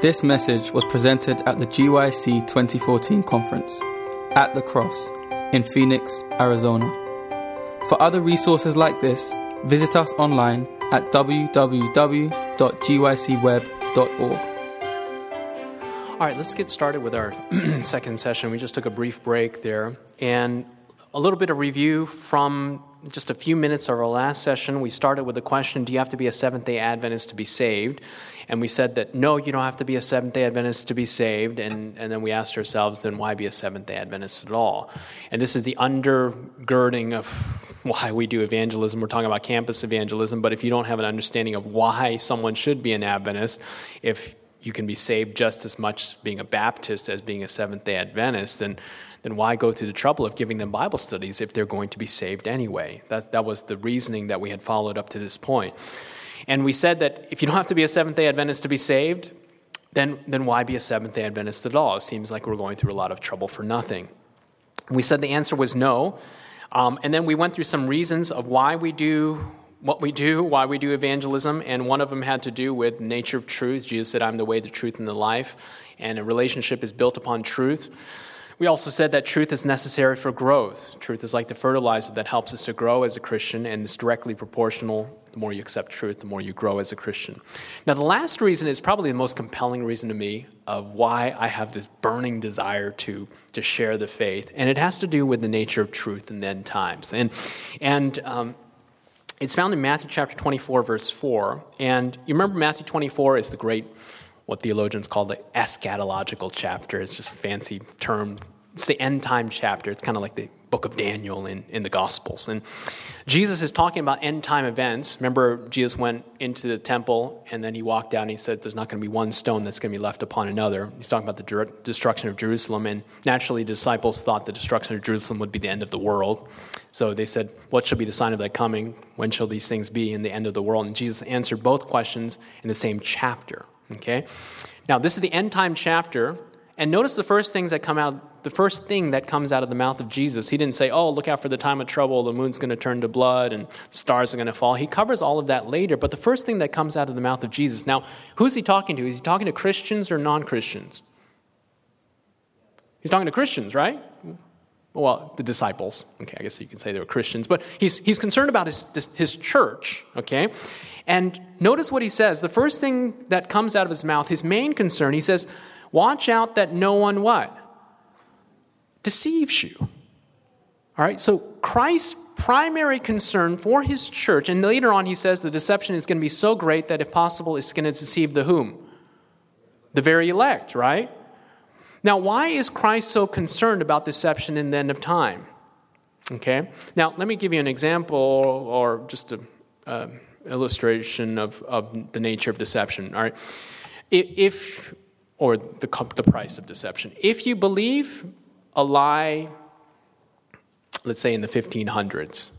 This message was presented at the GYC 2014 conference at the Cross in Phoenix, Arizona. For other resources like this, visit us online at www.gycweb.org. All right, let's get started with our second session. We just took a brief break there. And a little bit of review from just a few minutes of our last session. We started with the question Do you have to be a Seventh day Adventist to be saved? And we said that no, you don't have to be a Seventh day Adventist to be saved. And, and then we asked ourselves, then why be a Seventh day Adventist at all? And this is the undergirding of why we do evangelism. We're talking about campus evangelism, but if you don't have an understanding of why someone should be an Adventist, if you can be saved just as much being a Baptist as being a Seventh day Adventist, then then why go through the trouble of giving them Bible studies if they're going to be saved anyway? That, that was the reasoning that we had followed up to this point. And we said that if you don't have to be a Seventh day Adventist to be saved, then, then why be a Seventh day Adventist at all? It seems like we're going through a lot of trouble for nothing. We said the answer was no. Um, and then we went through some reasons of why we do what we do, why we do evangelism, and one of them had to do with nature of truth. Jesus said, I'm the way, the truth, and the life, and a relationship is built upon truth. We also said that truth is necessary for growth. Truth is like the fertilizer that helps us to grow as a Christian, and it's directly proportional. The more you accept truth, the more you grow as a Christian. Now, the last reason is probably the most compelling reason to me of why I have this burning desire to, to share the faith, and it has to do with the nature of truth in the end times. And, and um, it's found in Matthew chapter 24, verse 4. And you remember Matthew 24 is the great what theologians call the eschatological chapter. It's just a fancy term. It's the end time chapter. It's kind of like the book of Daniel in, in the Gospels. And Jesus is talking about end time events. Remember, Jesus went into the temple and then he walked out and he said, There's not going to be one stone that's going to be left upon another. He's talking about the destruction of Jerusalem. And naturally, disciples thought the destruction of Jerusalem would be the end of the world. So they said, What shall be the sign of that coming? When shall these things be in the end of the world? And Jesus answered both questions in the same chapter. Okay? Now, this is the end time chapter, and notice the first things that come out, the first thing that comes out of the mouth of Jesus. He didn't say, oh, look out for the time of trouble, the moon's going to turn to blood and stars are going to fall. He covers all of that later, but the first thing that comes out of the mouth of Jesus. Now, who's he talking to? Is he talking to Christians or non Christians? He's talking to Christians, right? well, the disciples. Okay, I guess you can say they were Christians, but he's, he's concerned about his, his church, okay? And notice what he says. The first thing that comes out of his mouth, his main concern, he says, Watch out that no one what? Deceives you. All right, so Christ's primary concern for his church, and later on he says the deception is going to be so great that if possible, it's going to deceive the whom? The very elect, right? Now, why is Christ so concerned about deception in the end of time? Okay, now let me give you an example or just a. uh, illustration of, of the nature of deception. All right, if or the, the price of deception. If you believe a lie, let's say in the 1500s,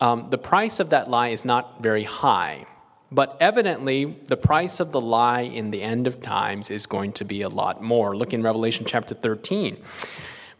um, the price of that lie is not very high. But evidently, the price of the lie in the end of times is going to be a lot more. Look in Revelation chapter 13,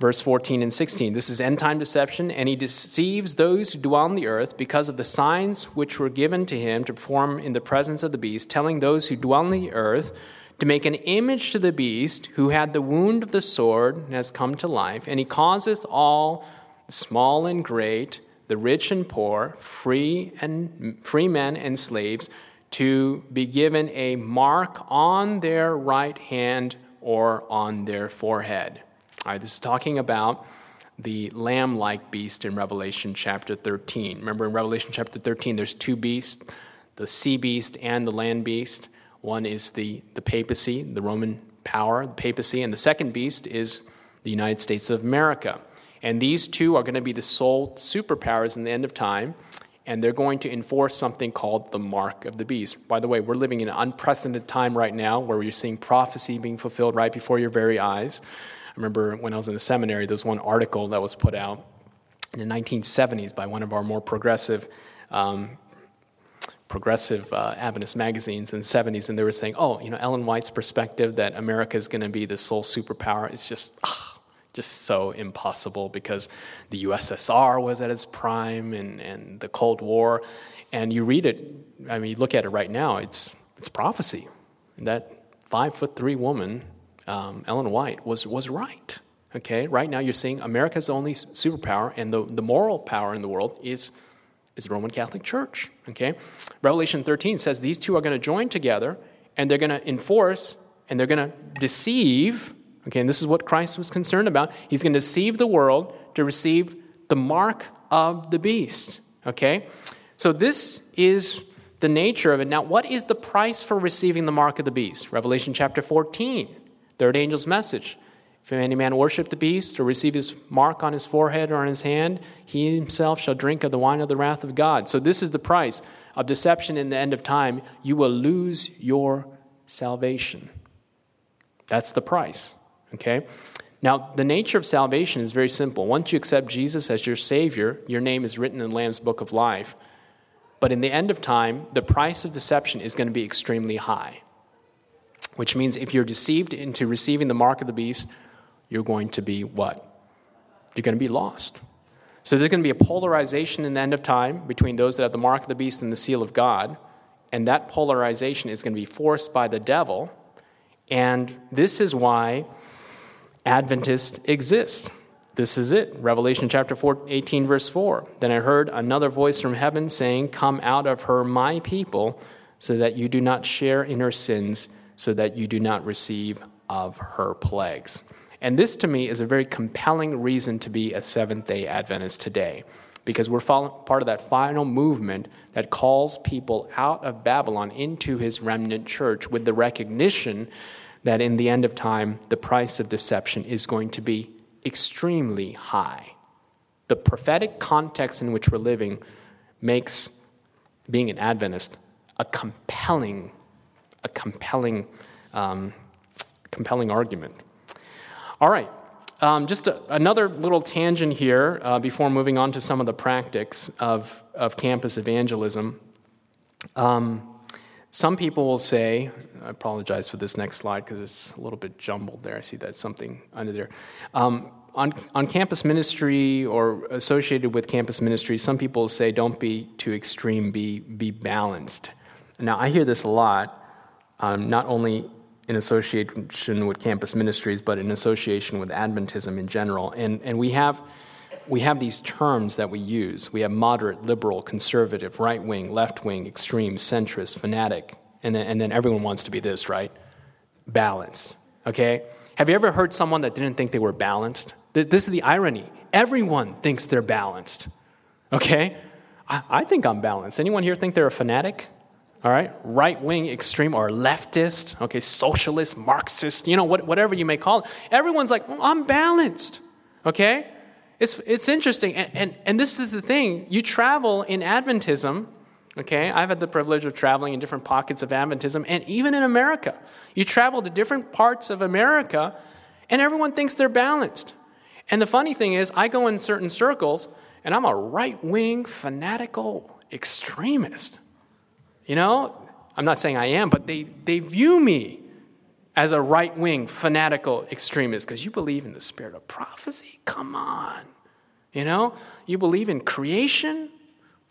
verse 14 and 16. This is end time deception, and he deceives those who dwell on the earth because of the signs which were given to him to perform in the presence of the beast, telling those who dwell on the earth to make an image to the beast who had the wound of the sword and has come to life, and he causes all, small and great, the rich and poor, free and free men and slaves, to be given a mark on their right hand or on their forehead. All right, this is talking about the lamb like beast in Revelation chapter 13. Remember in Revelation chapter 13, there's two beasts the sea beast and the land beast. One is the, the papacy, the Roman power, the papacy, and the second beast is the United States of America. And these two are going to be the sole superpowers in the end of time, and they're going to enforce something called the mark of the beast. By the way, we're living in an unprecedented time right now where you're seeing prophecy being fulfilled right before your very eyes. I remember when I was in the seminary, there was one article that was put out in the 1970s by one of our more progressive um, progressive uh, Adventist magazines in the 70s, and they were saying, oh, you know, Ellen White's perspective that America is going to be the sole superpower is just, ugh, just so impossible because the USSR was at its prime and, and the Cold War. And you read it, I mean, you look at it right now, it's, it's prophecy. That five foot three woman, um, Ellen White, was, was right. Okay, right now you're seeing America's only superpower, and the, the moral power in the world is, is the Roman Catholic Church. Okay, Revelation 13 says these two are going to join together, and they're going to enforce and they're going to deceive. Okay, and this is what Christ was concerned about. He's going to deceive the world to receive the mark of the beast. Okay, so this is the nature of it. Now, what is the price for receiving the mark of the beast? Revelation chapter 14, third angel's message. If any man worship the beast or receive his mark on his forehead or on his hand, he himself shall drink of the wine of the wrath of God. So, this is the price of deception in the end of time. You will lose your salvation. That's the price. Okay? Now, the nature of salvation is very simple. Once you accept Jesus as your Savior, your name is written in the Lamb's Book of Life. But in the end of time, the price of deception is going to be extremely high, which means if you're deceived into receiving the mark of the beast, you're going to be what? You're going to be lost. So there's going to be a polarization in the end of time between those that have the mark of the beast and the seal of God, and that polarization is going to be forced by the devil. And this is why Adventists exist. This is it. Revelation chapter 4, 18, verse 4. Then I heard another voice from heaven saying, Come out of her, my people, so that you do not share in her sins, so that you do not receive of her plagues. And this to me is a very compelling reason to be a Seventh day Adventist today, because we're part of that final movement that calls people out of Babylon into his remnant church with the recognition that in the end of time, the price of deception is going to be extremely high. The prophetic context in which we're living makes being an Adventist a compelling, a compelling, um, compelling argument. All right, um, just a, another little tangent here uh, before moving on to some of the practices of, of campus evangelism. Um, some people will say, I apologize for this next slide because it's a little bit jumbled there. I see that something under there. Um, on, on campus ministry or associated with campus ministry, some people say don't be too extreme, be, be balanced. Now, I hear this a lot, um, not only in association with campus ministries, but in association with Adventism in general. And, and we have we have these terms that we use. We have moderate, liberal, conservative, right wing, left wing, extreme, centrist, fanatic, and then, and then everyone wants to be this, right? Balanced. Okay? Have you ever heard someone that didn't think they were balanced? This is the irony. Everyone thinks they're balanced. Okay? I, I think I'm balanced. Anyone here think they're a fanatic? All right? Right wing, extreme, or leftist, okay, socialist, Marxist, you know, what, whatever you may call it. Everyone's like, mm, I'm balanced. Okay? It's, it's interesting. And, and, and this is the thing you travel in Adventism, okay? I've had the privilege of traveling in different pockets of Adventism, and even in America. You travel to different parts of America, and everyone thinks they're balanced. And the funny thing is, I go in certain circles, and I'm a right wing, fanatical extremist. You know, I'm not saying I am, but they, they view me as a right wing, fanatical extremist because you believe in the spirit of prophecy? Come on. You know, you believe in creation?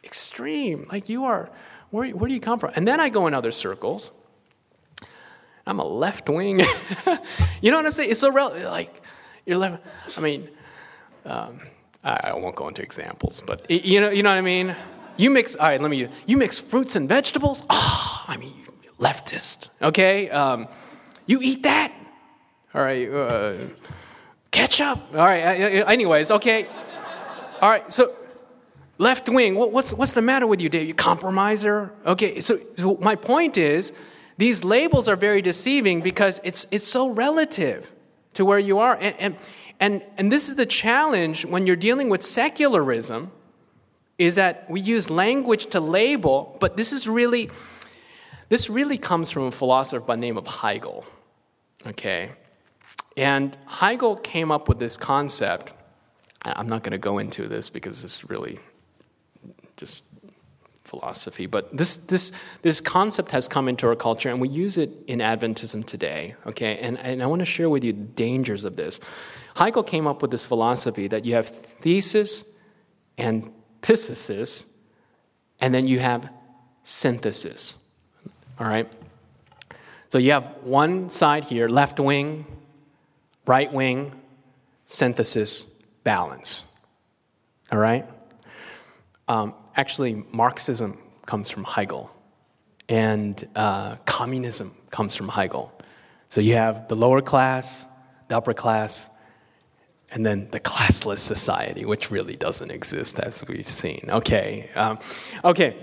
Extreme. Like you are, where, where do you come from? And then I go in other circles. I'm a left wing. you know what I'm saying? It's so relevant. Like, you're left. I mean, um, I, I won't go into examples, but you know, you know what I mean? You mix, all right, let me, you mix fruits and vegetables? Oh, I mean, leftist, okay? Um, you eat that? All right. Uh, ketchup? All right. Anyways, okay. All right. So, left wing, what's, what's the matter with you, Dave? You compromiser? Okay. So, so my point is, these labels are very deceiving because it's, it's so relative to where you are. And, and, and, and this is the challenge when you're dealing with secularism is that we use language to label, but this is really, this really comes from a philosopher by the name of Hegel. Okay? And Hegel came up with this concept. I'm not going to go into this because it's really just philosophy, but this, this, this concept has come into our culture and we use it in Adventism today, okay? And, and I want to share with you the dangers of this. Hegel came up with this philosophy that you have thesis and antithesis, and then you have synthesis, all right? So you have one side here left wing, right wing, synthesis, balance. All right? Um, actually, Marxism comes from Hegel, and uh, communism comes from Hegel. So you have the lower class, the upper class, and then the classless society, which really doesn't exist, as we've seen. Okay, um, okay.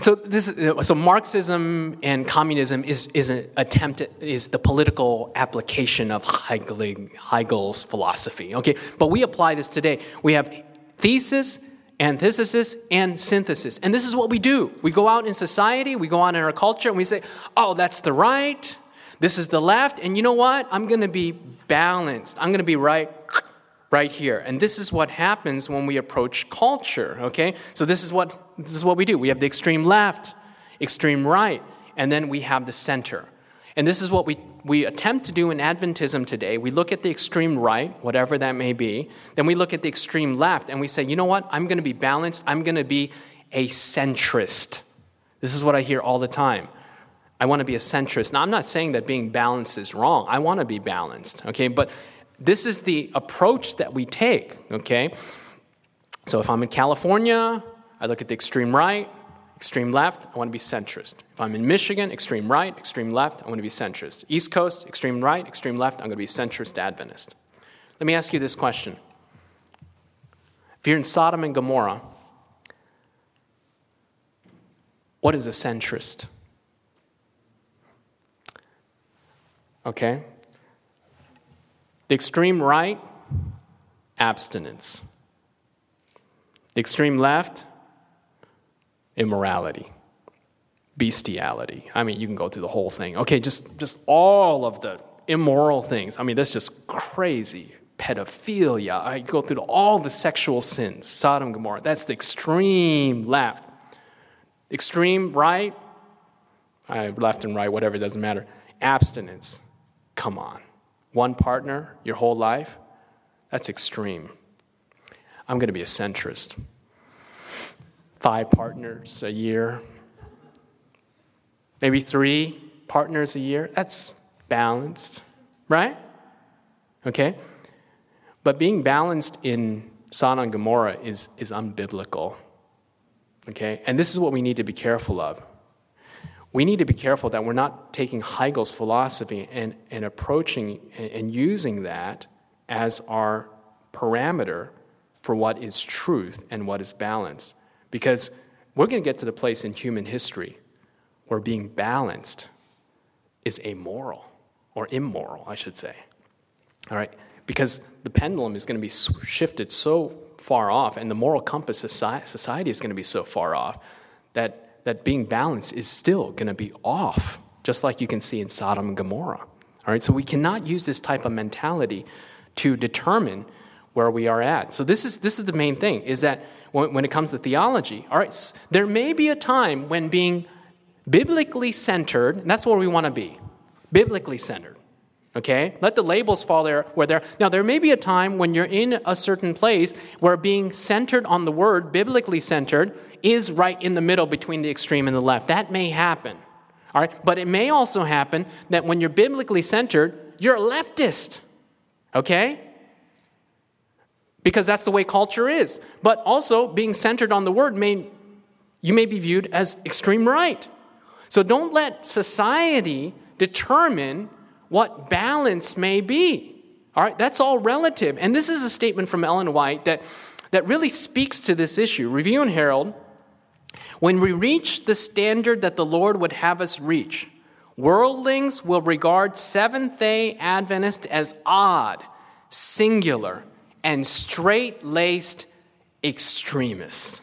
So this, so Marxism and communism is, is an attempt is the political application of Hegel, Hegel's philosophy. Okay, but we apply this today. We have thesis, antithesis, and synthesis, and this is what we do. We go out in society, we go out in our culture, and we say, "Oh, that's the right. This is the left." And you know what? I'm going to be balanced. I'm going to be right right here. And this is what happens when we approach culture, okay? So this is what this is what we do. We have the extreme left, extreme right, and then we have the center. And this is what we, we attempt to do in Adventism today. We look at the extreme right, whatever that may be. Then we look at the extreme left and we say, you know what? I'm going to be balanced. I'm going to be a centrist. This is what I hear all the time. I want to be a centrist. Now, I'm not saying that being balanced is wrong. I want to be balanced, okay? But this is the approach that we take, okay? So if I'm in California, I look at the extreme right, extreme left, I want to be centrist. If I'm in Michigan, extreme right, extreme left, I want to be centrist. East Coast, extreme right, extreme left, I'm going to be centrist Adventist. Let me ask you this question. If you're in Sodom and Gomorrah, what is a centrist? Okay? The extreme right, abstinence. The extreme left, immorality, bestiality. I mean, you can go through the whole thing. Okay, just, just all of the immoral things. I mean, that's just crazy. Pedophilia. I go through all the sexual sins. Sodom, and Gomorrah. That's the extreme left. Extreme right, I left and right, whatever, doesn't matter. Abstinence. Come on one partner your whole life, that's extreme. I'm going to be a centrist. Five partners a year, maybe three partners a year, that's balanced, right? Okay? But being balanced in Sodom and Gomorrah is, is unbiblical. Okay? And this is what we need to be careful of we need to be careful that we're not taking Hegel's philosophy and, and approaching and using that as our parameter for what is truth and what is balanced. Because we're going to get to the place in human history where being balanced is amoral, or immoral, I should say. All right? Because the pendulum is going to be shifted so far off, and the moral compass of society is going to be so far off that that being balanced is still going to be off, just like you can see in Sodom and Gomorrah. All right, so we cannot use this type of mentality to determine where we are at. So this is this is the main thing is that when, when it comes to theology, all right, there may be a time when being biblically centered, and that's where we want to be, biblically centered. Okay? Let the labels fall there where they're. Now, there may be a time when you're in a certain place where being centered on the word, biblically centered, is right in the middle between the extreme and the left. That may happen. All right? But it may also happen that when you're biblically centered, you're a leftist. Okay? Because that's the way culture is. But also, being centered on the word may you may be viewed as extreme right. So don't let society determine what balance may be. All right, that's all relative. And this is a statement from Ellen White that, that really speaks to this issue. Review and Herald when we reach the standard that the Lord would have us reach, worldlings will regard Seventh day Adventists as odd, singular, and straight laced extremists.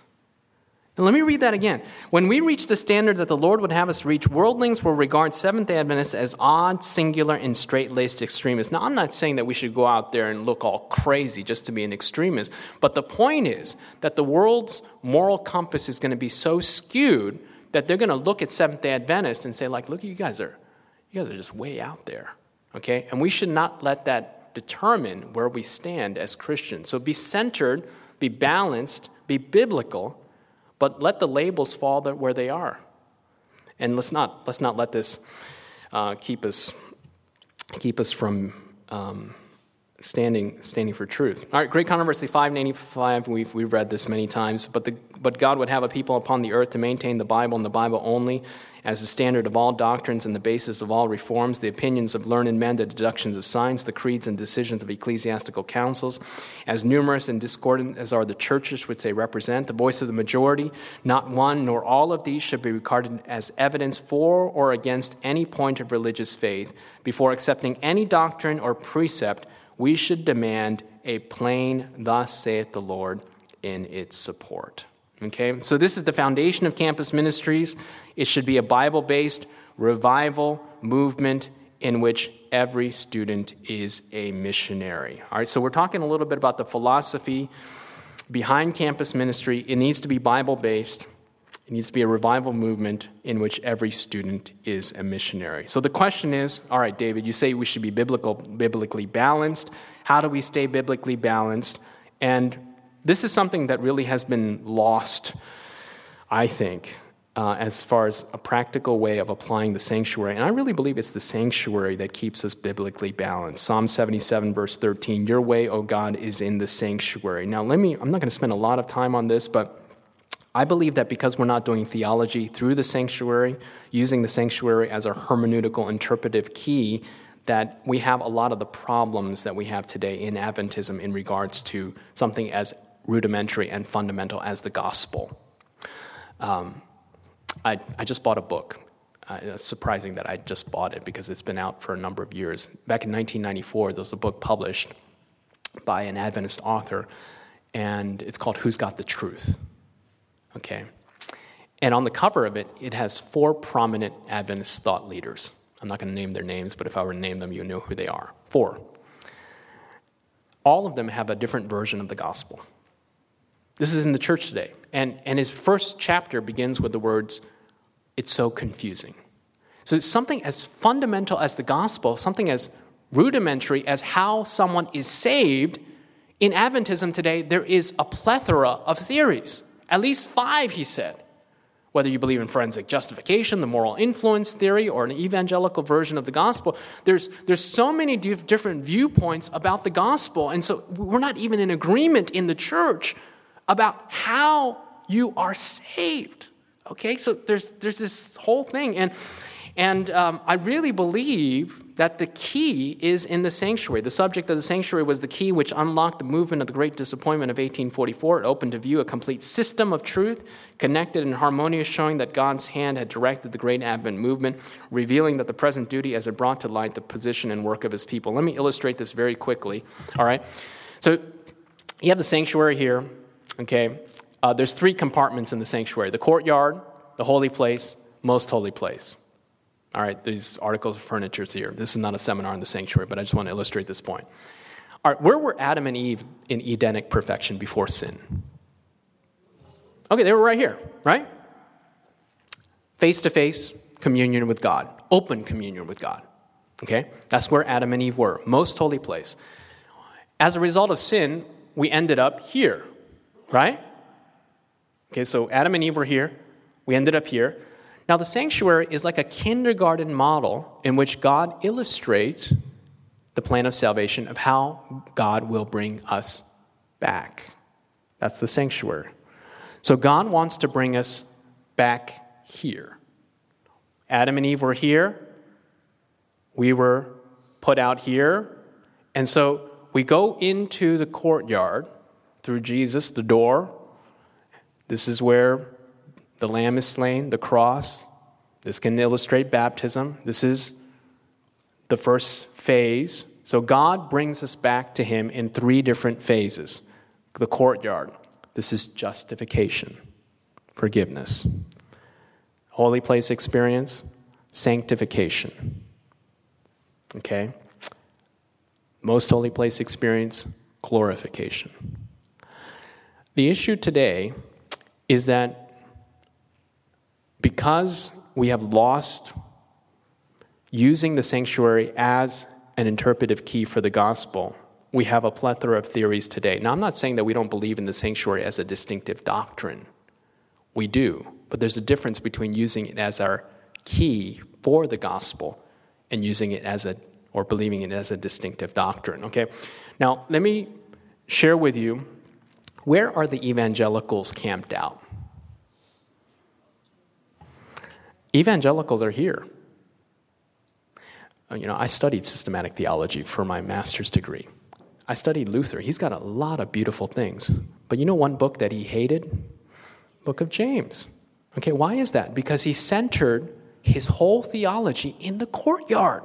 And let me read that again. When we reach the standard that the Lord would have us reach, worldlings will regard Seventh day Adventists as odd, singular, and straight laced extremists. Now, I'm not saying that we should go out there and look all crazy just to be an extremist, but the point is that the world's moral compass is going to be so skewed that they're going to look at Seventh day Adventists and say, like, look, you guys are, you guys are just way out there. Okay? And we should not let that determine where we stand as Christians. So be centered, be balanced, be biblical but let the labels fall where they are. And let's not, let's not let this uh, keep us keep us from um, standing standing for truth. All right, Great Controversy 595, We've we've read this many times, but the but God would have a people upon the earth to maintain the Bible and the Bible only as the standard of all doctrines and the basis of all reforms, the opinions of learned men, the deductions of science, the creeds and decisions of ecclesiastical councils, as numerous and discordant as are the churches which they represent, the voice of the majority, not one nor all of these should be regarded as evidence for or against any point of religious faith. Before accepting any doctrine or precept, we should demand a plain, thus saith the Lord, in its support. Okay, so this is the foundation of campus ministries. It should be a Bible based revival movement in which every student is a missionary. All right, so we're talking a little bit about the philosophy behind campus ministry. It needs to be Bible based. It needs to be a revival movement in which every student is a missionary. So the question is all right, David, you say we should be biblical, biblically balanced. How do we stay biblically balanced? And this is something that really has been lost, I think, uh, as far as a practical way of applying the sanctuary. And I really believe it's the sanctuary that keeps us biblically balanced. Psalm 77, verse 13 Your way, O God, is in the sanctuary. Now, let me, I'm not going to spend a lot of time on this, but I believe that because we're not doing theology through the sanctuary, using the sanctuary as our hermeneutical interpretive key, that we have a lot of the problems that we have today in Adventism in regards to something as rudimentary and fundamental as the gospel. Um, I, I just bought a book. Uh, it's surprising that I just bought it because it's been out for a number of years. Back in 1994, there was a book published by an Adventist author, and it's called Who's Got the Truth? Okay. And on the cover of it, it has four prominent Adventist thought leaders. I'm not going to name their names, but if I were to name them, you know who they are. Four. All of them have a different version of the gospel. This is in the church today. And, and his first chapter begins with the words, It's so confusing. So something as fundamental as the gospel, something as rudimentary as how someone is saved. In Adventism today, there is a plethora of theories. At least five, he said. Whether you believe in forensic justification, the moral influence theory, or an evangelical version of the gospel, there's, there's so many different viewpoints about the gospel. And so we're not even in agreement in the church about how you are saved. Okay, so there's, there's this whole thing. And, and um, I really believe that the key is in the sanctuary. The subject of the sanctuary was the key which unlocked the movement of the Great Disappointment of 1844. It opened to view a complete system of truth, connected and harmonious, showing that God's hand had directed the Great Advent movement, revealing that the present duty as it brought to light the position and work of his people. Let me illustrate this very quickly. All right? So you have the sanctuary here. Okay? Uh, there's three compartments in the sanctuary the courtyard, the holy place, most holy place. All right, these articles of furniture here. This is not a seminar in the sanctuary, but I just want to illustrate this point. All right, where were Adam and Eve in Edenic perfection before sin? Okay, they were right here, right? Face to face communion with God, open communion with God. Okay, that's where Adam and Eve were, most holy place. As a result of sin, we ended up here, right? Okay, so Adam and Eve were here. We ended up here. Now, the sanctuary is like a kindergarten model in which God illustrates the plan of salvation of how God will bring us back. That's the sanctuary. So, God wants to bring us back here. Adam and Eve were here. We were put out here. And so we go into the courtyard through Jesus, the door. This is where the lamb is slain, the cross. This can illustrate baptism. This is the first phase. So God brings us back to Him in three different phases the courtyard. This is justification, forgiveness. Holy place experience, sanctification. Okay? Most holy place experience, glorification. The issue today is that because we have lost using the sanctuary as an interpretive key for the gospel, we have a plethora of theories today. Now, I'm not saying that we don't believe in the sanctuary as a distinctive doctrine. We do, but there's a difference between using it as our key for the gospel and using it as a, or believing it as a distinctive doctrine. Okay? Now, let me share with you where are the evangelicals camped out? Evangelicals are here. Uh, you know, I studied systematic theology for my master's degree. I studied Luther. He's got a lot of beautiful things. But you know one book that he hated? Book of James. Okay, why is that? Because he centered his whole theology in the courtyard.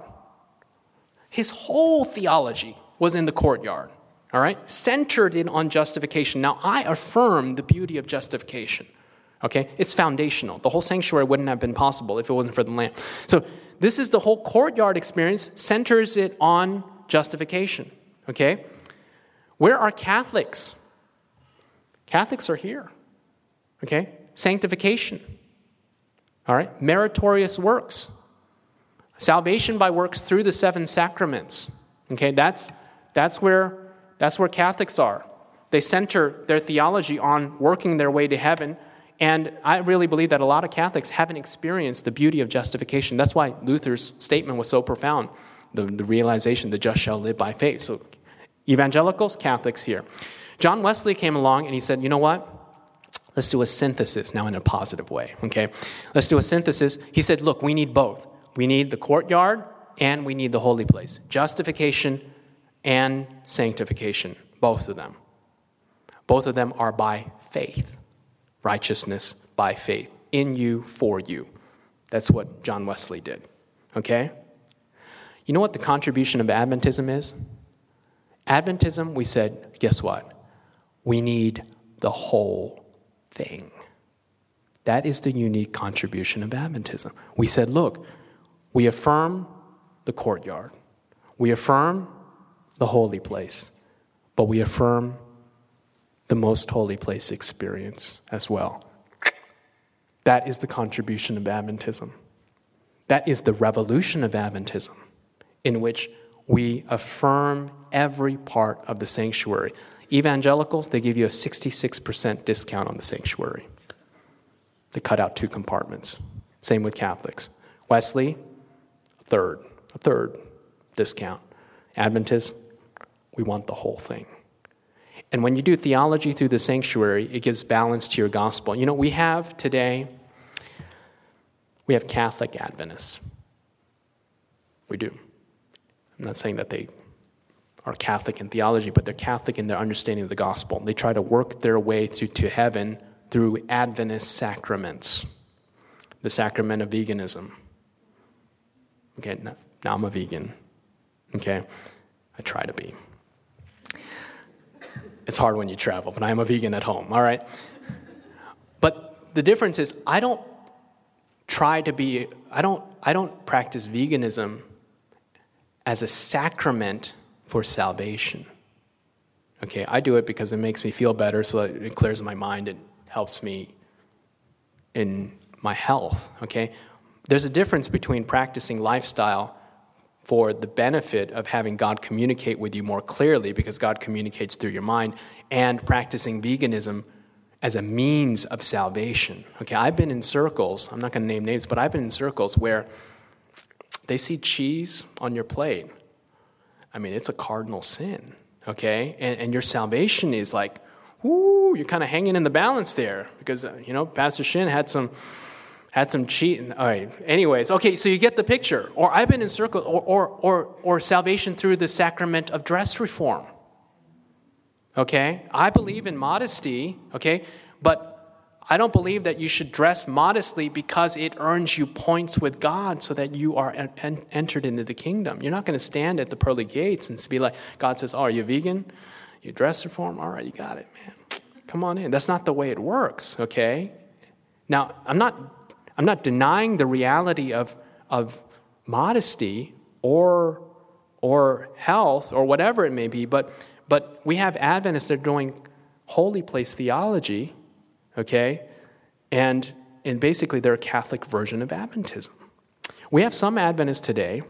His whole theology was in the courtyard. All right? Centered in on justification. Now, I affirm the beauty of justification. Okay? It's foundational. The whole sanctuary wouldn't have been possible if it wasn't for the Lamb. So, this is the whole courtyard experience, centers it on justification. Okay? Where are Catholics? Catholics are here. Okay? Sanctification. All right? Meritorious works. Salvation by works through the seven sacraments. Okay? That's, that's, where, that's where Catholics are. They center their theology on working their way to heaven. And I really believe that a lot of Catholics haven't experienced the beauty of justification. That's why Luther's statement was so profound the, the realization the just shall live by faith. So, evangelicals, Catholics here. John Wesley came along and he said, you know what? Let's do a synthesis now in a positive way, okay? Let's do a synthesis. He said, look, we need both. We need the courtyard and we need the holy place. Justification and sanctification, both of them. Both of them are by faith. Righteousness by faith. In you, for you. That's what John Wesley did, okay? You know what the contribution of Adventism is? Adventism, we said, guess what? We need the whole thing. That is the unique contribution of Adventism. We said, look, we affirm the courtyard, we affirm the holy place, but we affirm the most holy place experience as well. That is the contribution of Adventism. That is the revolution of Adventism, in which we affirm every part of the sanctuary. Evangelicals, they give you a 66% discount on the sanctuary. They cut out two compartments. Same with Catholics. Wesley, a third, a third discount. Adventists, we want the whole thing. And when you do theology through the sanctuary, it gives balance to your gospel. You know, we have today, we have Catholic Adventists. We do. I'm not saying that they are Catholic in theology, but they're Catholic in their understanding of the gospel. They try to work their way to, to heaven through Adventist sacraments, the sacrament of veganism. Okay, now I'm a vegan. Okay, I try to be. It's hard when you travel, but I'm a vegan at home, all right? But the difference is, I don't try to be, I don't, I don't practice veganism as a sacrament for salvation. Okay, I do it because it makes me feel better, so it clears my mind, it helps me in my health. Okay, there's a difference between practicing lifestyle for the benefit of having God communicate with you more clearly because God communicates through your mind and practicing veganism as a means of salvation. Okay, I've been in circles, I'm not going to name names, but I've been in circles where they see cheese on your plate I mean, it's a cardinal sin, okay? And, and your salvation is like, whoo, you're kind of hanging in the balance there because, uh, you know, Pastor Shin had some had some cheating. All right. Anyways, okay, so you get the picture. Or I've been in or, or, or, or salvation through the sacrament of dress reform. Okay? I believe in modesty, okay? But I don't believe that you should dress modestly because it earns you points with God so that you are en- entered into the kingdom. You're not going to stand at the pearly gates and be like, God says, Oh, are you vegan? You dress reform? All right, you got it, man. Come on in. That's not the way it works, okay? Now, I'm not, I'm not denying the reality of, of modesty or, or health or whatever it may be, but, but we have Adventists that are doing holy place theology okay? And, and basically, they're a Catholic version of Adventism. We have some Adventists today,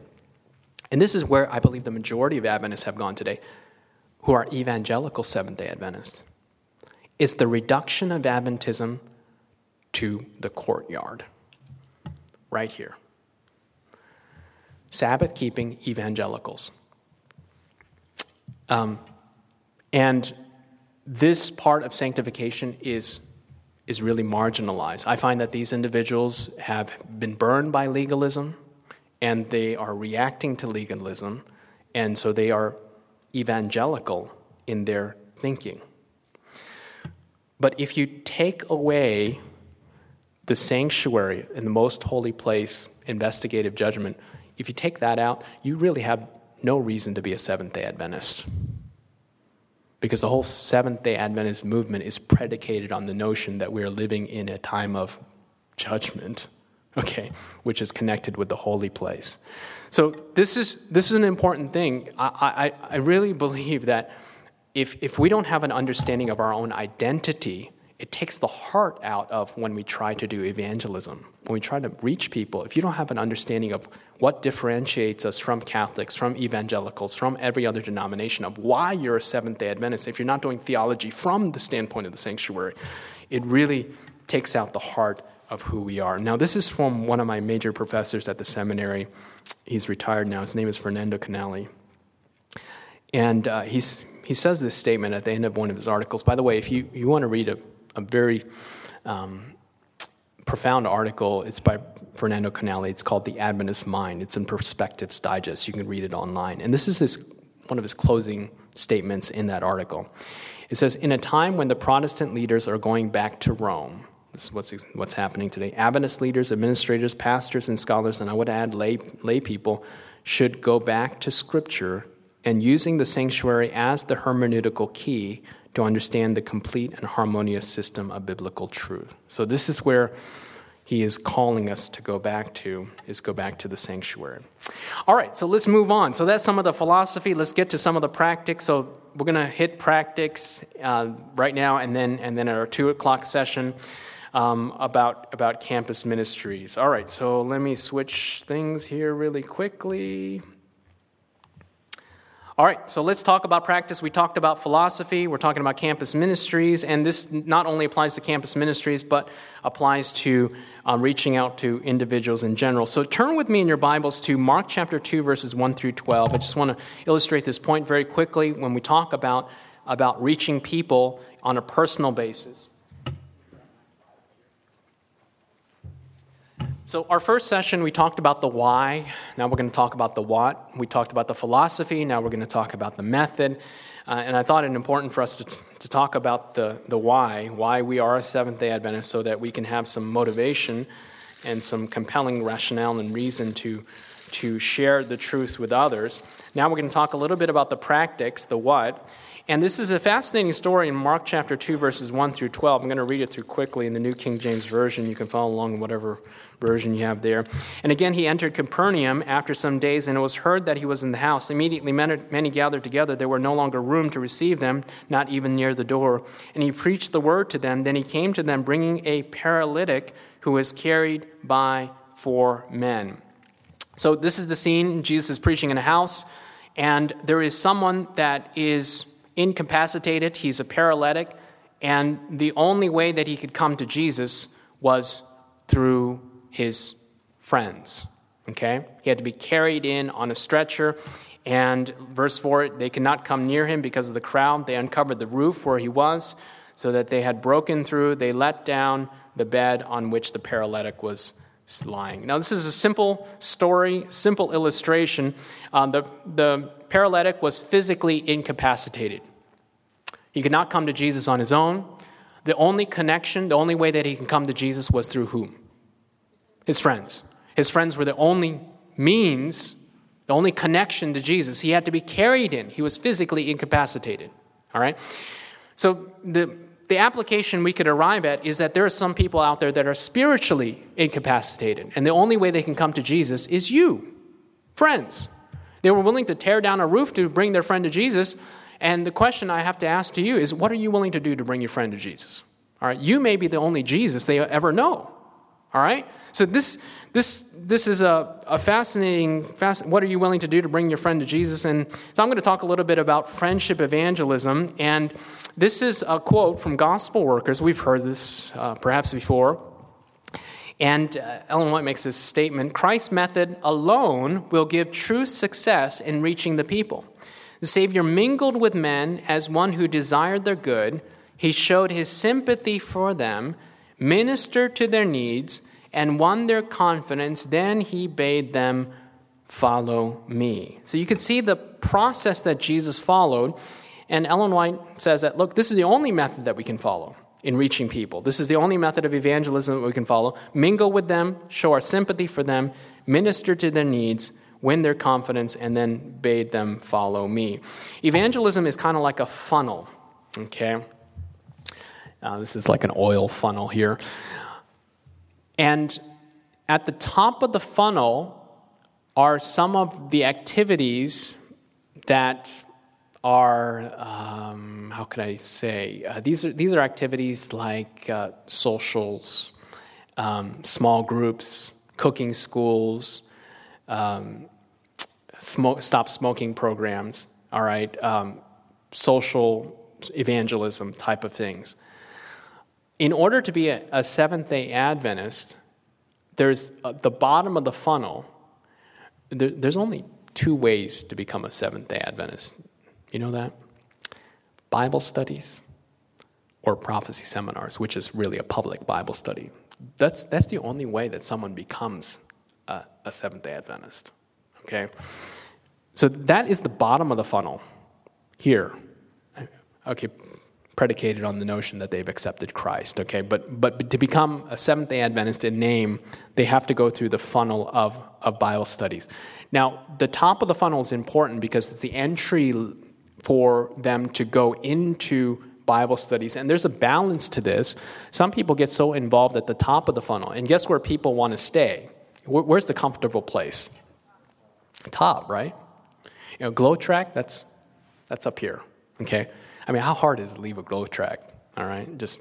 and this is where I believe the majority of Adventists have gone today, who are evangelical Seventh day Adventists. It's the reduction of Adventism to the courtyard, right here. Sabbath keeping evangelicals. Um, and this part of sanctification is, is really marginalized. I find that these individuals have been burned by legalism and they are reacting to legalism, and so they are evangelical in their thinking. But if you take away the sanctuary in the most holy place, investigative judgment, if you take that out, you really have no reason to be a Seventh day Adventist. Because the whole Seventh day Adventist movement is predicated on the notion that we are living in a time of judgment, okay, which is connected with the holy place. So this is, this is an important thing. I, I, I really believe that if, if we don't have an understanding of our own identity, it takes the heart out of when we try to do evangelism, when we try to reach people. If you don't have an understanding of what differentiates us from Catholics, from evangelicals, from every other denomination, of why you're a Seventh day Adventist, if you're not doing theology from the standpoint of the sanctuary, it really takes out the heart of who we are. Now, this is from one of my major professors at the seminary. He's retired now. His name is Fernando Canale. And uh, he's, he says this statement at the end of one of his articles. By the way, if you, you want to read a a very um, profound article. It's by Fernando Canale. It's called The Adventist Mind. It's in Perspectives Digest. You can read it online. And this is his, one of his closing statements in that article. It says In a time when the Protestant leaders are going back to Rome, this is what's, what's happening today. Adventist leaders, administrators, pastors, and scholars, and I would add lay, lay people, should go back to Scripture and using the sanctuary as the hermeneutical key to understand the complete and harmonious system of biblical truth. So this is where he is calling us to go back to is go back to the sanctuary. All right, so let's move on. So that's some of the philosophy. Let's get to some of the practice. So we're going to hit practice uh, right now, and then and then at our two o'clock session. Um, about about campus ministries. All right, so let me switch things here really quickly. All right, so let's talk about practice. We talked about philosophy, we're talking about campus ministries, and this not only applies to campus ministries, but applies to um, reaching out to individuals in general. So turn with me in your Bibles to Mark chapter 2, verses 1 through 12. I just want to illustrate this point very quickly when we talk about, about reaching people on a personal basis. So, our first session, we talked about the why. Now we're going to talk about the what. We talked about the philosophy. Now we're going to talk about the method. Uh, and I thought it important for us to, to talk about the, the why, why we are a Seventh day Adventist, so that we can have some motivation and some compelling rationale and reason to, to share the truth with others. Now we're going to talk a little bit about the practice, the what. And this is a fascinating story in Mark chapter 2, verses 1 through 12. I'm going to read it through quickly in the New King James Version. You can follow along in whatever version you have there. And again, he entered Capernaum after some days, and it was heard that he was in the house. Immediately, many gathered together. There were no longer room to receive them, not even near the door. And he preached the word to them. Then he came to them, bringing a paralytic who was carried by four men. So, this is the scene. Jesus is preaching in a house, and there is someone that is incapacitated. He's a paralytic, and the only way that he could come to Jesus was through his friends. Okay? He had to be carried in on a stretcher. And verse 4 they could not come near him because of the crowd. They uncovered the roof where he was, so that they had broken through. They let down the bed on which the paralytic was lying. Now, this is a simple story, simple illustration. Uh, the, the paralytic was physically incapacitated. He could not come to Jesus on his own. The only connection, the only way that he can come to Jesus was through whom? his friends. His friends were the only means, the only connection to Jesus. He had to be carried in, he was physically incapacitated. All right? So the, the application we could arrive at is that there are some people out there that are spiritually incapacitated, and the only way they can come to Jesus is you, friends. They were willing to tear down a roof to bring their friend to Jesus. And the question I have to ask to you is what are you willing to do to bring your friend to Jesus? All right, you may be the only Jesus they ever know. All right? So this, this, this is a, a fascinating, fast, what are you willing to do to bring your friend to Jesus? And so I'm going to talk a little bit about friendship evangelism. And this is a quote from Gospel Workers. We've heard this uh, perhaps before. And uh, Ellen White makes this statement Christ's method alone will give true success in reaching the people. The Savior mingled with men as one who desired their good. He showed his sympathy for them, ministered to their needs, and won their confidence. Then he bade them follow me. So you can see the process that Jesus followed. And Ellen White says that, look, this is the only method that we can follow in reaching people. This is the only method of evangelism that we can follow. Mingle with them, show our sympathy for them, minister to their needs, win their confidence, and then bade them follow me. Evangelism is kind of like a funnel, okay? Uh, this is like an oil funnel here. And at the top of the funnel are some of the activities that are um, how could I say uh, these are these are activities like uh, socials, um, small groups, cooking schools, um, smoke, stop smoking programs. All right, um, social evangelism type of things. In order to be a, a Seventh Day Adventist, there's uh, the bottom of the funnel. There, there's only two ways to become a Seventh Day Adventist. You know that? Bible studies or prophecy seminars, which is really a public Bible study. That's, that's the only way that someone becomes a, a Seventh day Adventist. Okay? So that is the bottom of the funnel here. Okay, predicated on the notion that they've accepted Christ. Okay, but, but to become a Seventh day Adventist in name, they have to go through the funnel of, of Bible studies. Now, the top of the funnel is important because it's the entry for them to go into Bible studies. And there's a balance to this. Some people get so involved at the top of the funnel. And guess where people want to stay? Where's the comfortable place? Top, right? You know, GLOW tract, that's, that's up here. Okay? I mean, how hard is it to leave a GLOW tract? All right? Just,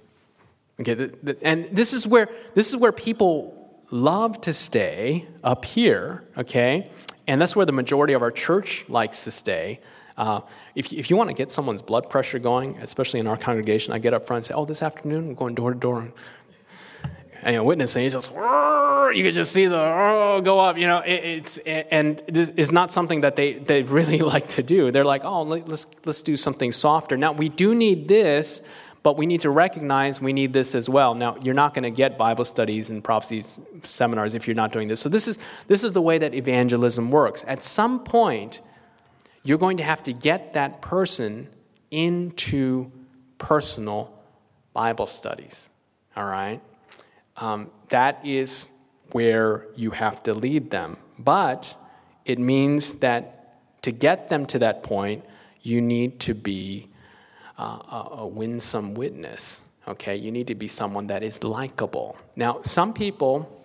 okay. And this is where, this is where people love to stay up here, okay? And that's where the majority of our church likes to stay. Uh, if, if you want to get someone's blood pressure going, especially in our congregation, I get up front and say, Oh, this afternoon we're going door to door. And you know, witnessing, just, you could just see the oh, go up. You know, it, it's and this is not something that they, they really like to do. They're like, oh, let's let's do something softer. Now we do need this, but we need to recognize we need this as well. Now you're not going to get Bible studies and prophecy seminars if you're not doing this. So this is this is the way that evangelism works. At some point, you're going to have to get that person into personal Bible studies. All right? Um, that is where you have to lead them. But it means that to get them to that point, you need to be uh, a, a winsome witness. Okay? You need to be someone that is likable. Now, some people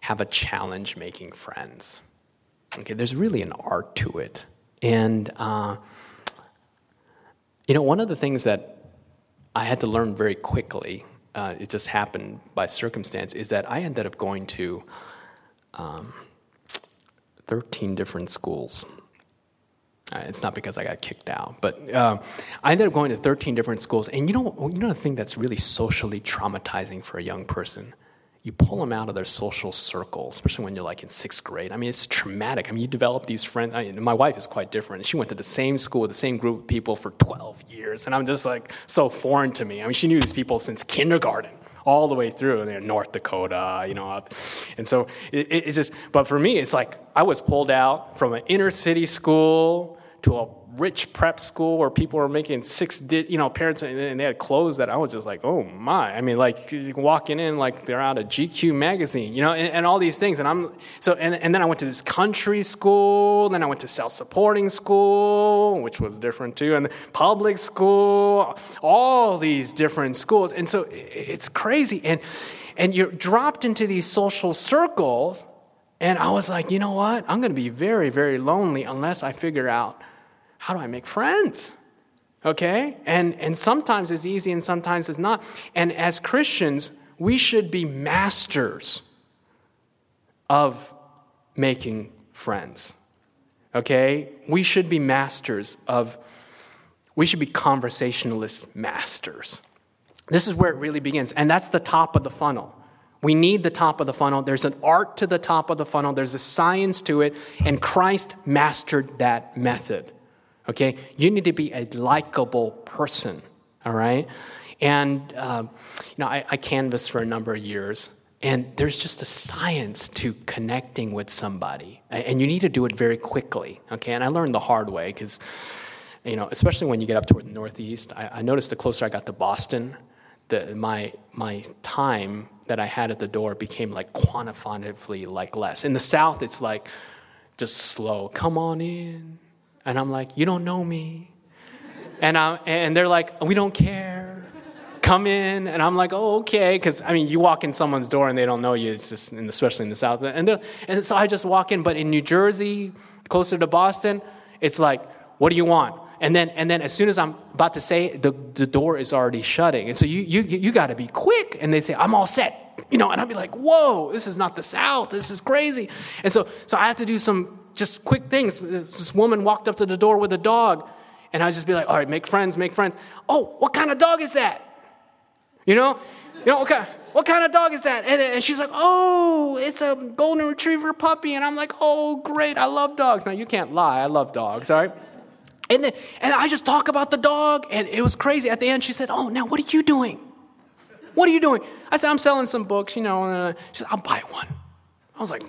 have a challenge making friends. Okay, there's really an art to it. And, uh, you know, one of the things that I had to learn very quickly, uh, it just happened by circumstance, is that I ended up going to um, 13 different schools. Uh, it's not because I got kicked out, but uh, I ended up going to 13 different schools. And you know, you know the thing that's really socially traumatizing for a young person? You pull them out of their social circle, especially when you're like in sixth grade. I mean, it's traumatic. I mean, you develop these friends. I mean, my wife is quite different. She went to the same school the same group of people for 12 years, and I'm just like so foreign to me. I mean, she knew these people since kindergarten all the way through you know, North Dakota, you know, and so it, it's just. But for me, it's like I was pulled out from an inner city school to a rich prep school where people were making six, di- you know, parents, and they had clothes that I was just like, oh my. I mean, like walking in like they're out of GQ magazine, you know, and, and all these things. And I'm so, and, and then I went to this country school, then I went to self supporting school, which was different too, and public school, all these different schools. And so it's crazy. And, and you're dropped into these social circles. And I was like, you know what? I'm going to be very, very lonely unless I figure out how do I make friends? Okay? And, and sometimes it's easy and sometimes it's not. And as Christians, we should be masters of making friends. Okay? We should be masters of, we should be conversationalist masters. This is where it really begins. And that's the top of the funnel. We need the top of the funnel. There's an art to the top of the funnel, there's a science to it, and Christ mastered that method. Okay? You need to be a likable person, all right? And, uh, you know, I, I canvassed for a number of years, and there's just a science to connecting with somebody. And you need to do it very quickly, okay? And I learned the hard way because, you know, especially when you get up toward the Northeast, I, I noticed the closer I got to Boston, the, my, my time that I had at the door became like quantifiably like less. In the South, it's like just slow. Come on in. And I'm like, you don't know me. And, I'm, and they're like, we don't care. Come in. And I'm like, oh, okay. Because, I mean, you walk in someone's door and they don't know you, it's just, in, especially in the South. And, and so I just walk in. But in New Jersey, closer to Boston, it's like, what do you want? and then and then as soon as I'm about to say it, the, the door is already shutting. And so you you you got to be quick. And they'd say, I'm all set. You know, and I'd be like, whoa, this is not the South. This is crazy. And so so I have to do some just quick things. This woman walked up to the door with a dog, and I'd just be like, all right, make friends, make friends. Oh, what kind of dog is that? You know? You know, okay. What kind of dog is that? And, and she's like, Oh, it's a golden retriever puppy. And I'm like, Oh, great. I love dogs. Now, you can't lie. I love dogs, all right? And, then, and I just talk about the dog, and it was crazy. At the end, she said, Oh, now what are you doing? What are you doing? I said, I'm selling some books, you know. And uh, she said, I'll buy one. I was like,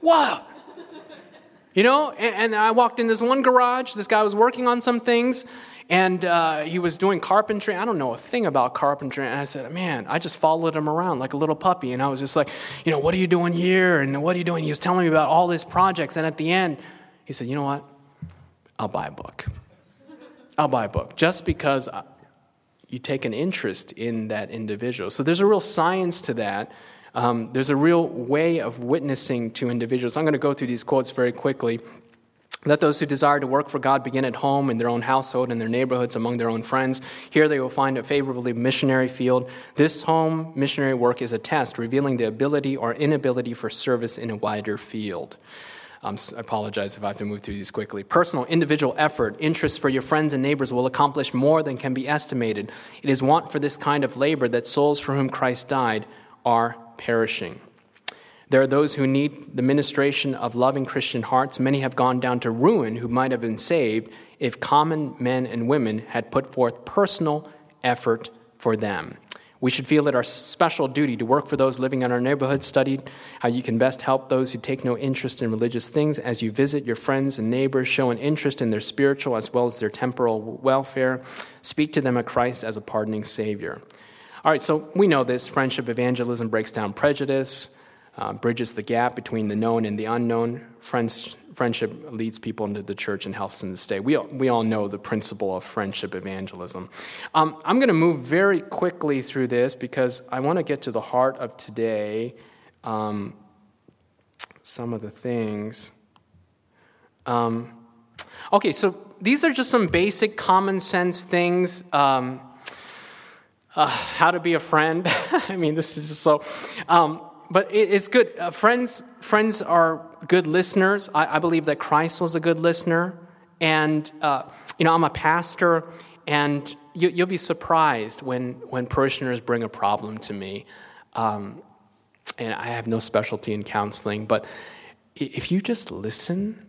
Wow. You know, and, and, I walked in this one garage. This guy was working on some things, and uh, he was doing carpentry. I don't know a thing about carpentry. And I said, Man, I just followed him around like a little puppy. And I was just like, You know, what are you doing here? And what are you doing? He was telling me about all his projects. And at the end, he said, You know what? I'll buy a book. I'll buy a book just because you take an interest in that individual. So there's a real science to that. Um, there's a real way of witnessing to individuals. I'm going to go through these quotes very quickly. Let those who desire to work for God begin at home, in their own household, in their neighborhoods, among their own friends. Here they will find a favorably missionary field. This home missionary work is a test, revealing the ability or inability for service in a wider field. Um, I apologize if I have to move through these quickly. Personal, individual effort, interest for your friends and neighbors will accomplish more than can be estimated. It is want for this kind of labor that souls for whom Christ died are perishing. There are those who need the ministration of loving Christian hearts. Many have gone down to ruin who might have been saved if common men and women had put forth personal effort for them. We should feel it our special duty to work for those living in our neighborhood, study how you can best help those who take no interest in religious things as you visit your friends and neighbors, show an interest in their spiritual as well as their temporal welfare. Speak to them of Christ as a pardoning Savior. All right, so we know this friendship evangelism breaks down prejudice, uh, bridges the gap between the known and the unknown. Friends, friendship leads people into the church and helps them to stay. We, we all know the principle of friendship evangelism. Um, I'm going to move very quickly through this because I want to get to the heart of today. Um, some of the things. Um, okay, so these are just some basic common sense things. Um, uh, how to be a friend. I mean, this is so. Um, but it, it's good. Uh, friends, friends are good listeners. I, I, believe that Christ was a good listener, and uh, you know, I'm a pastor, and you, will be surprised when when parishioners bring a problem to me. Um, and I have no specialty in counseling, but if you just listen,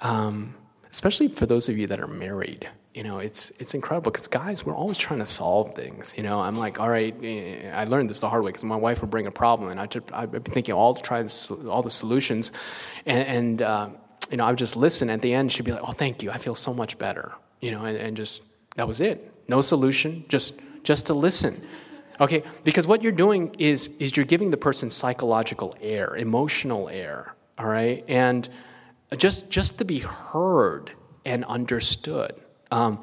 um, especially for those of you that are married you know, it's it's incredible because guys, we're always trying to solve things. You know, I'm like, all right, eh, I learned this the hard way because my wife would bring a problem, and I just, I'd be thinking all to try all the solutions, and, and uh, you know, I would just listen. At the end, she'd be like, oh, thank you, I feel so much better. You know, and, and just that was it. No solution, just just to listen. Okay, because what you're doing is is you're giving the person psychological air, emotional air. All right, and just just to be heard and understood. Um,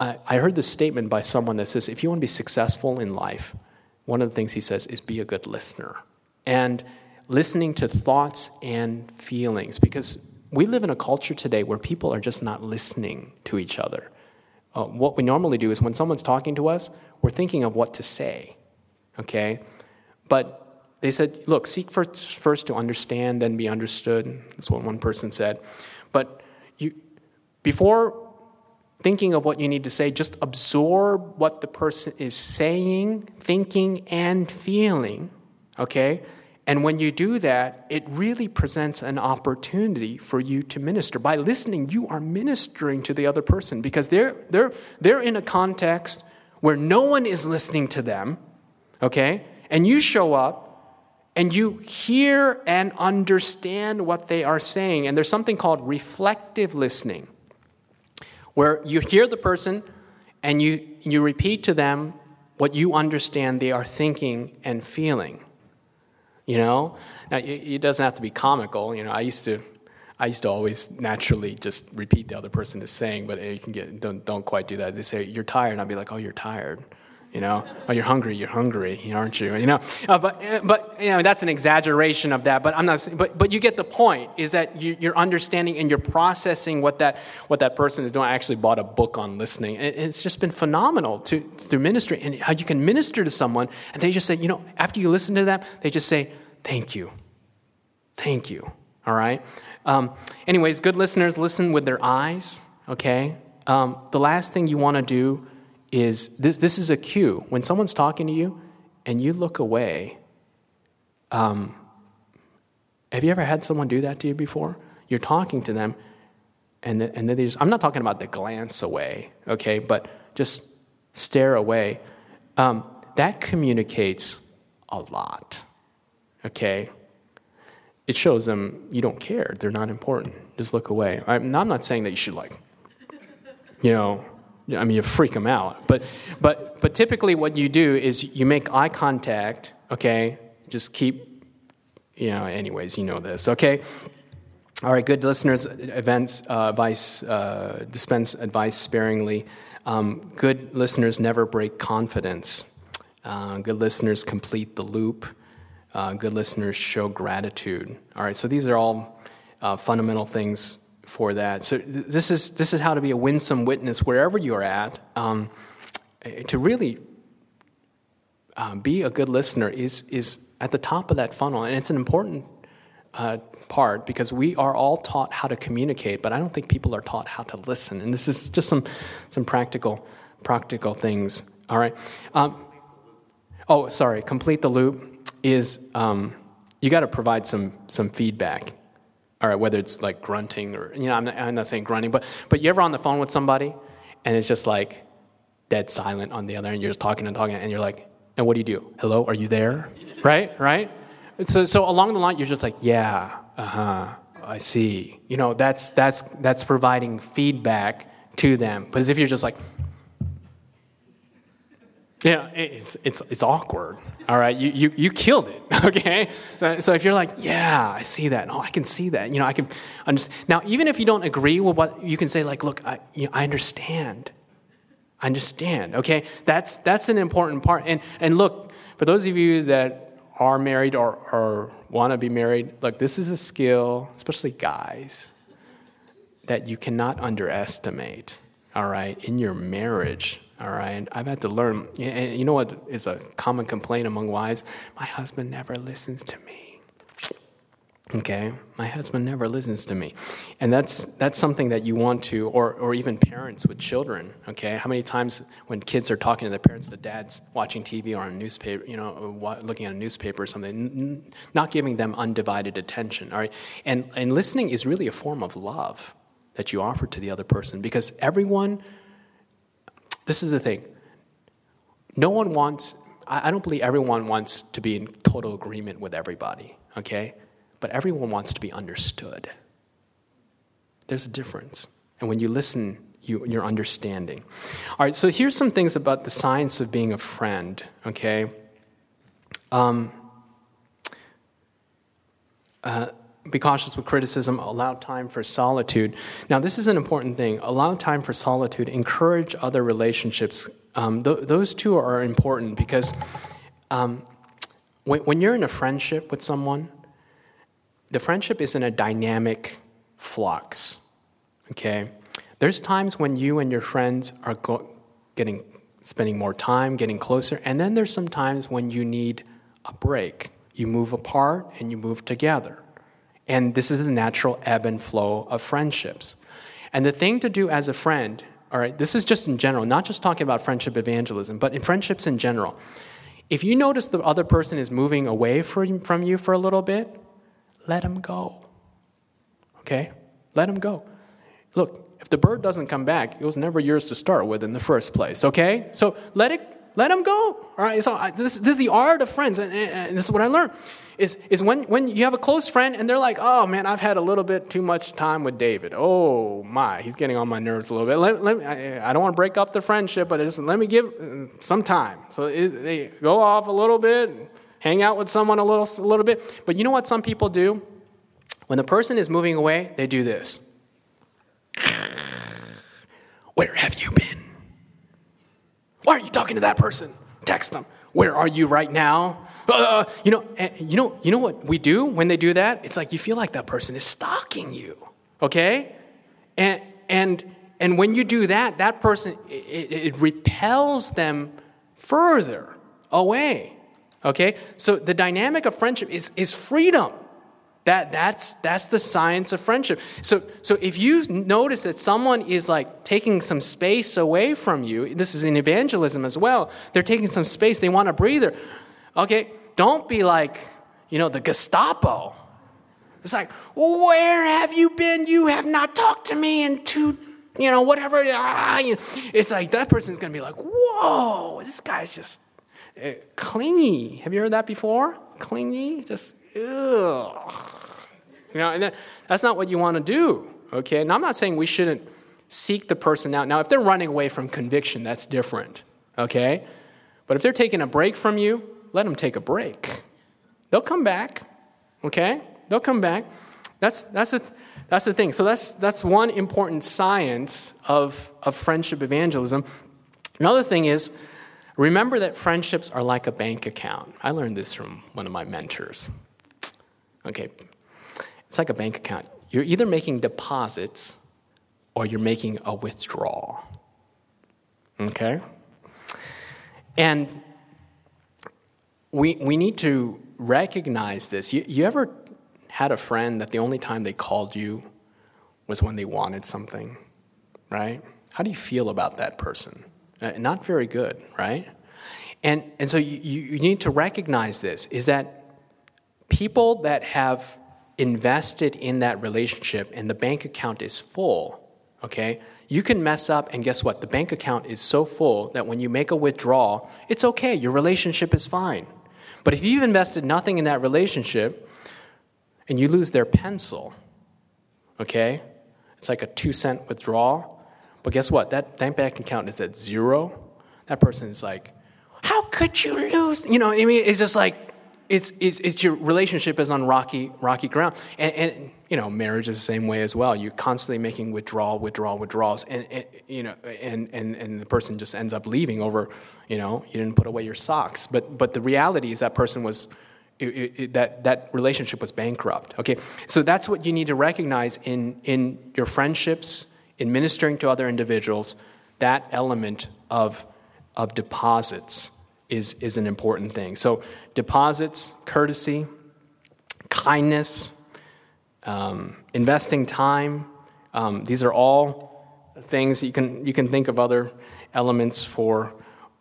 I, I heard this statement by someone that says if you want to be successful in life, one of the things he says is be a good listener. And listening to thoughts and feelings, because we live in a culture today where people are just not listening to each other. Uh, what we normally do is when someone's talking to us, we're thinking of what to say, okay? But they said, look, seek first, first to understand, then be understood. That's what one person said. But you, before thinking of what you need to say. Just absorb what the person is saying, thinking, and feeling. Okay? And when you do that, it really presents an opportunity for you to minister. By listening, you are ministering to the other person because they're, they're, they're in a context where no one is listening to them, okay? And you show up and you hear and understand what they are saying. And there's something called reflective listening, where you hear the person and you, you repeat to them what you understand they are thinking and feeling. You know, now it doesn't have to be comical. You know, I used to, I used to always naturally just repeat the other person is saying, but eh, you can get don't don't quite do that. They say you're tired, and I'll be like, oh, you're tired. You know, oh, you're hungry. You're hungry, aren't you? You know, uh, but uh, but you know that's an exaggeration of that. But I'm not. But but you get the point. Is that you, you're understanding and you're processing what that what that person is doing. I actually bought a book on listening, and it's just been phenomenal to through ministry and how you can minister to someone, and they just say, you know, after you listen to them, they just say, thank you, thank you. All right. Um, anyways, good listeners listen with their eyes. Okay. Um, the last thing you want to do is this, this is a cue. When someone's talking to you and you look away, um, have you ever had someone do that to you before? You're talking to them, and, the, and then they just, I'm not talking about the glance away, okay, but just stare away. Um, that communicates a lot, okay? It shows them you don't care, they're not important. Just look away. I'm, I'm not saying that you should, like, you know, I mean, you freak them out. But, but, but typically, what you do is you make eye contact, okay? Just keep, you know, anyways, you know this, okay? All right, good listeners, events, uh, advice, uh, dispense advice sparingly. Um, good listeners never break confidence. Uh, good listeners complete the loop. Uh, good listeners show gratitude. All right, so these are all uh, fundamental things for that. So this is this is how to be a winsome witness wherever you are at. Um, to really um, be a good listener is is at the top of that funnel, and it's an important uh, part because we are all taught how to communicate, but I don't think people are taught how to listen. And this is just some some practical practical things. All right. Um, oh, sorry. Complete the loop is um, you got to provide some some feedback all right, whether it's like grunting or, you know, I'm not, I'm not saying grunting, but, but you ever on the phone with somebody and it's just like dead silent on the other end, you're just talking and talking, and you're like, and what do you do? Hello, are you there? right, right? So, so along the line, you're just like, yeah, uh huh, I see. You know, that's, that's, that's providing feedback to them. But as if you're just like, yeah, it's, it's, it's awkward. All right, you, you, you killed it. Okay, uh, so if you're like, yeah, I see that. Oh, I can see that. You know, I can understand. Now, even if you don't agree with what you can say, like, look, I, you know, I understand. I understand. Okay, that's that's an important part. And and look, for those of you that are married or, or want to be married, look, this is a skill, especially guys, that you cannot underestimate. All right, in your marriage all right. I've had to learn. And you know what is a common complaint among wives? My husband never listens to me. Okay? My husband never listens to me. And that's, that's something that you want to, or, or even parents with children. Okay? How many times when kids are talking to their parents, the dad's watching TV or a newspaper, you know, looking at a newspaper or something, not giving them undivided attention. All right? And, and listening is really a form of love that you offer to the other person because everyone this is the thing. No one wants, I don't believe everyone wants to be in total agreement with everybody, okay? But everyone wants to be understood. There's a difference. And when you listen, you, you're understanding. All right, so here's some things about the science of being a friend, okay? Um, uh, be cautious with criticism, allow time for solitude. Now, this is an important thing. Allow time for solitude, encourage other relationships. Um, th- those two are important because um, when, when you're in a friendship with someone, the friendship is in a dynamic flux. Okay? There's times when you and your friends are go- getting spending more time, getting closer, and then there's some times when you need a break. You move apart and you move together. And this is the natural ebb and flow of friendships. And the thing to do as a friend, all right, this is just in general, not just talking about friendship evangelism, but in friendships in general. If you notice the other person is moving away from, you for a little bit, let them go. Okay? Let them go. Look, if the bird doesn't come back, it was never yours to start with in the first place. Okay? So let it let them go. All right. So I, this, this, is the art of friends, and, and, this is what I learned. Is, is when, when you have a close friend and they're like, oh man, I've had a little bit too much time with David. Oh my, he's getting on my nerves a little bit. Let, let I, I, don't want to break up the friendship, but just, let me give uh, some time. So it, they go off a little bit, hang out with someone a little, a little bit. But you know what some people do? When the person is moving away, they do this. Where have you been? Why are you talking to that person? Text them. Where are you right now? Uh, you know, you know, you know what we do when they do that? It's like you feel like that person is stalking you. Okay, and and and when you do that, that person it, it repels them further away. Okay, so the dynamic of friendship is is freedom. That, that's, that's the science of friendship. So, so if you notice that someone is like taking some space away from you, this is in evangelism as well, they're taking some space, they want a breather. Okay, don't be like, you know, the Gestapo. It's like, where have you been? You have not talked to me in two, you know, whatever. Ah. It's like that person's to be like, whoa, this guy's just uh, clingy. Have you heard that before? Clingy? Just ugh. You know, and that, that's not what you want to do, okay? And I'm not saying we shouldn't seek the person out. Now, if they're running away from conviction, that's different, okay? But if they're taking a break from you, let them take a break. They'll come back, okay? They'll come back. That's, that's, the, that's the thing. So that's, that's one important science of, of friendship evangelism. Another thing is, remember that friendships are like a bank account. I learned this from one of my mentors. Okay, it's like a bank account. You're either making deposits or you're making a withdrawal. Okay? And we, we need to recognize this. You, you ever had a friend that the only time they called you was when they wanted something, right? How do you feel about that person? Uh, not very good, right? And, and so you, you need to recognize this is that people that have invested in that relationship and the bank account is full, okay, you can mess up and guess what? The bank account is so full that when you make a withdrawal, it's okay, your relationship is fine. But if you've invested nothing in that relationship and you lose their pencil, okay, it's like a two cent withdrawal. But guess what? That, bank account is at zero. That person is like, how could you lose? You know, I mean, it's just like, it's, it's, it's, your relationship is on rocky, rocky ground. And, and, you know, marriage is the same way as well. You're constantly making withdrawal, withdrawal, withdrawals. And, and, you know, and, and, and the person just ends up leaving over, you know, you didn't put away your socks. But, but the reality is that person was, it, it, that, that relationship was bankrupt. Okay, so that's what you need to recognize in, in your friendships, in ministering to other individuals, that element of, of deposits is, is an important thing. So, deposits, courtesy, kindness, um, investing time, um, these are all things you can, you can think of other elements for,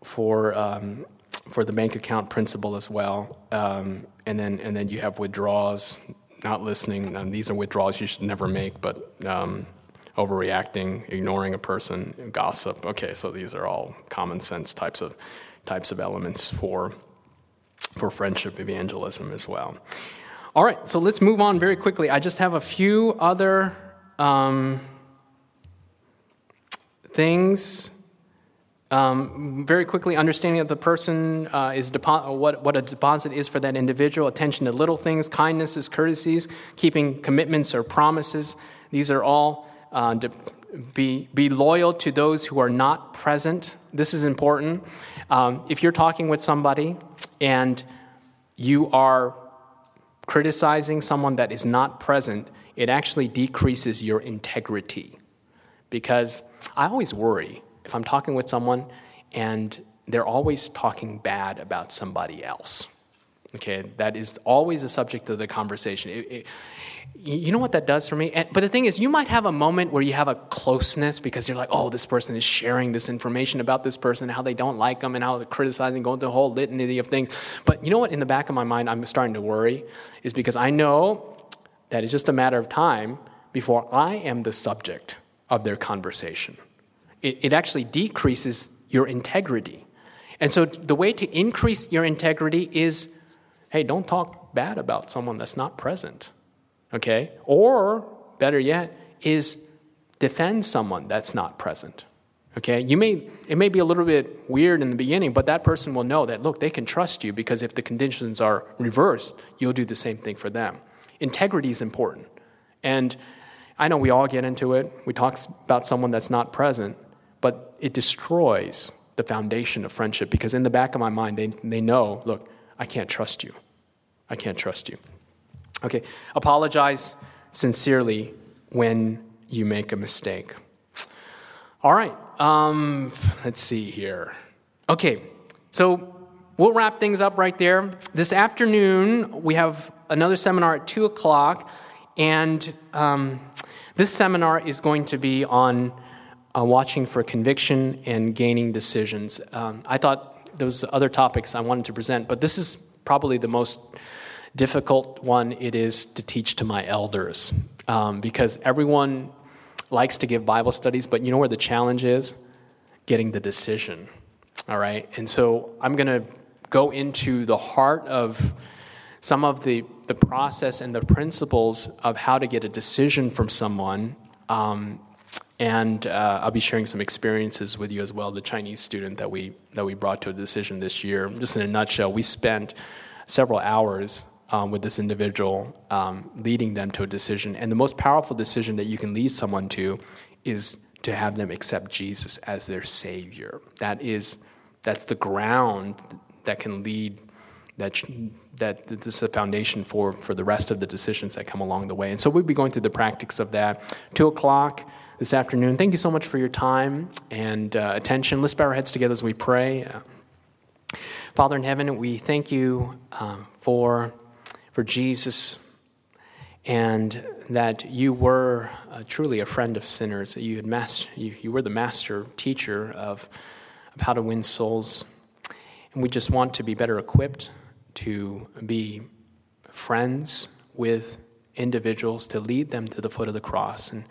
for, um, for the bank account principle as well. Um, and, then, and then you have withdrawals, not listening. These are withdrawals you should never make, but um, overreacting, ignoring a person, gossip. Okay, so these are all common sense types of types of elements for, for friendship evangelism as well. All right, so let's move on very quickly. I just have a few other um, things. Um, very quickly, understanding that the person uh, is depo- what, what a deposit is for that individual, attention to little things, kindnesses, courtesies, keeping commitments or promises. These are all uh, de- be, be loyal to those who are not present. This is important. Um, if you're talking with somebody and you are criticizing someone that is not present, it actually decreases your integrity. Because I always worry if I'm talking with someone and they're always talking bad about somebody else. Okay, that is always the subject of the conversation. It, it, you know what that does for me? And, but the thing is, you might have a moment where you have a closeness because you're like, oh, this person is sharing this information about this person, how they don't like them, and how they're criticizing, going through a whole litany of things. But you know what? In the back of my mind, I'm starting to worry, is because I know that it's just a matter of time before I am the subject of their conversation. It, it actually decreases your integrity. And so the way to increase your integrity is hey, don't talk bad about someone that's not present. Okay? Or, better yet, is defend someone that's not present. Okay? You may it may be a little bit weird in the beginning, but that person will know that look, they can trust you because if the conditions are reversed, you'll do the same thing for them. Integrity is important. And I know we all get into it. We talk about someone that's not present, but it destroys the foundation of friendship because in the back of my mind, they, they know, look, I can't trust you. I can't trust you. Okay, apologize sincerely when you make a mistake. All right, um, let's see here. Okay, so we'll wrap things up right there. This afternoon, we have another seminar at 2 o'clock, and um, this seminar is going to be on uh, watching for conviction and gaining decisions. Um, I thought was other topics I wanted to present, but this is probably the most difficult one it is to teach to my elders um, because everyone likes to give Bible studies, but you know where the challenge is? Getting the decision. All right? And so I'm going to go into the heart of some of the, the process and the principles of how to get a decision from someone. Um, and uh, I'll be sharing some experiences with you as well. The Chinese student that we that we brought to a decision this year. Just in a nutshell, we spent several hours um, with this individual, um, leading them to a decision. And the most powerful decision that you can lead someone to is to have them accept Jesus as their Savior. That is, that's the ground that can lead. That, that this is the foundation for, for the rest of the decisions that come along the way. And so we'll be going through the practice of that. Two o'clock this afternoon. Thank you so much for your time and uh, attention. Let's bow our heads together as we pray. Uh, Father in heaven, we thank you um, for for Jesus and that you were uh, truly a friend of sinners, that you, had master, you, you were the master teacher of, of how to win souls. And we just want to be better equipped to be friends with individuals, to lead them to the foot of the cross. And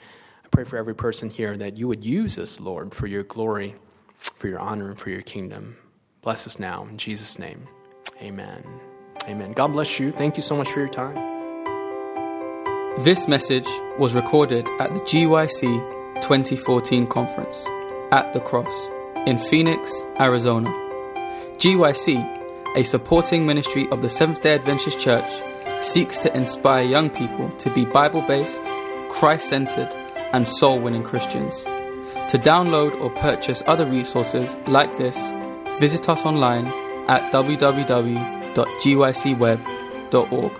I pray for every person here that you would use us, Lord, for your glory, for your honor, and for your kingdom. Bless us now. In Jesus' name, amen. Amen. God bless you. Thank you so much for your time. This message was recorded at the GYC 2014 conference at the Cross in Phoenix, Arizona. GYC, a supporting ministry of the Seventh day Adventist Church, seeks to inspire young people to be Bible based, Christ centered, and soul winning Christians. To download or purchase other resources like this, visit us online at www www.gycweb.org.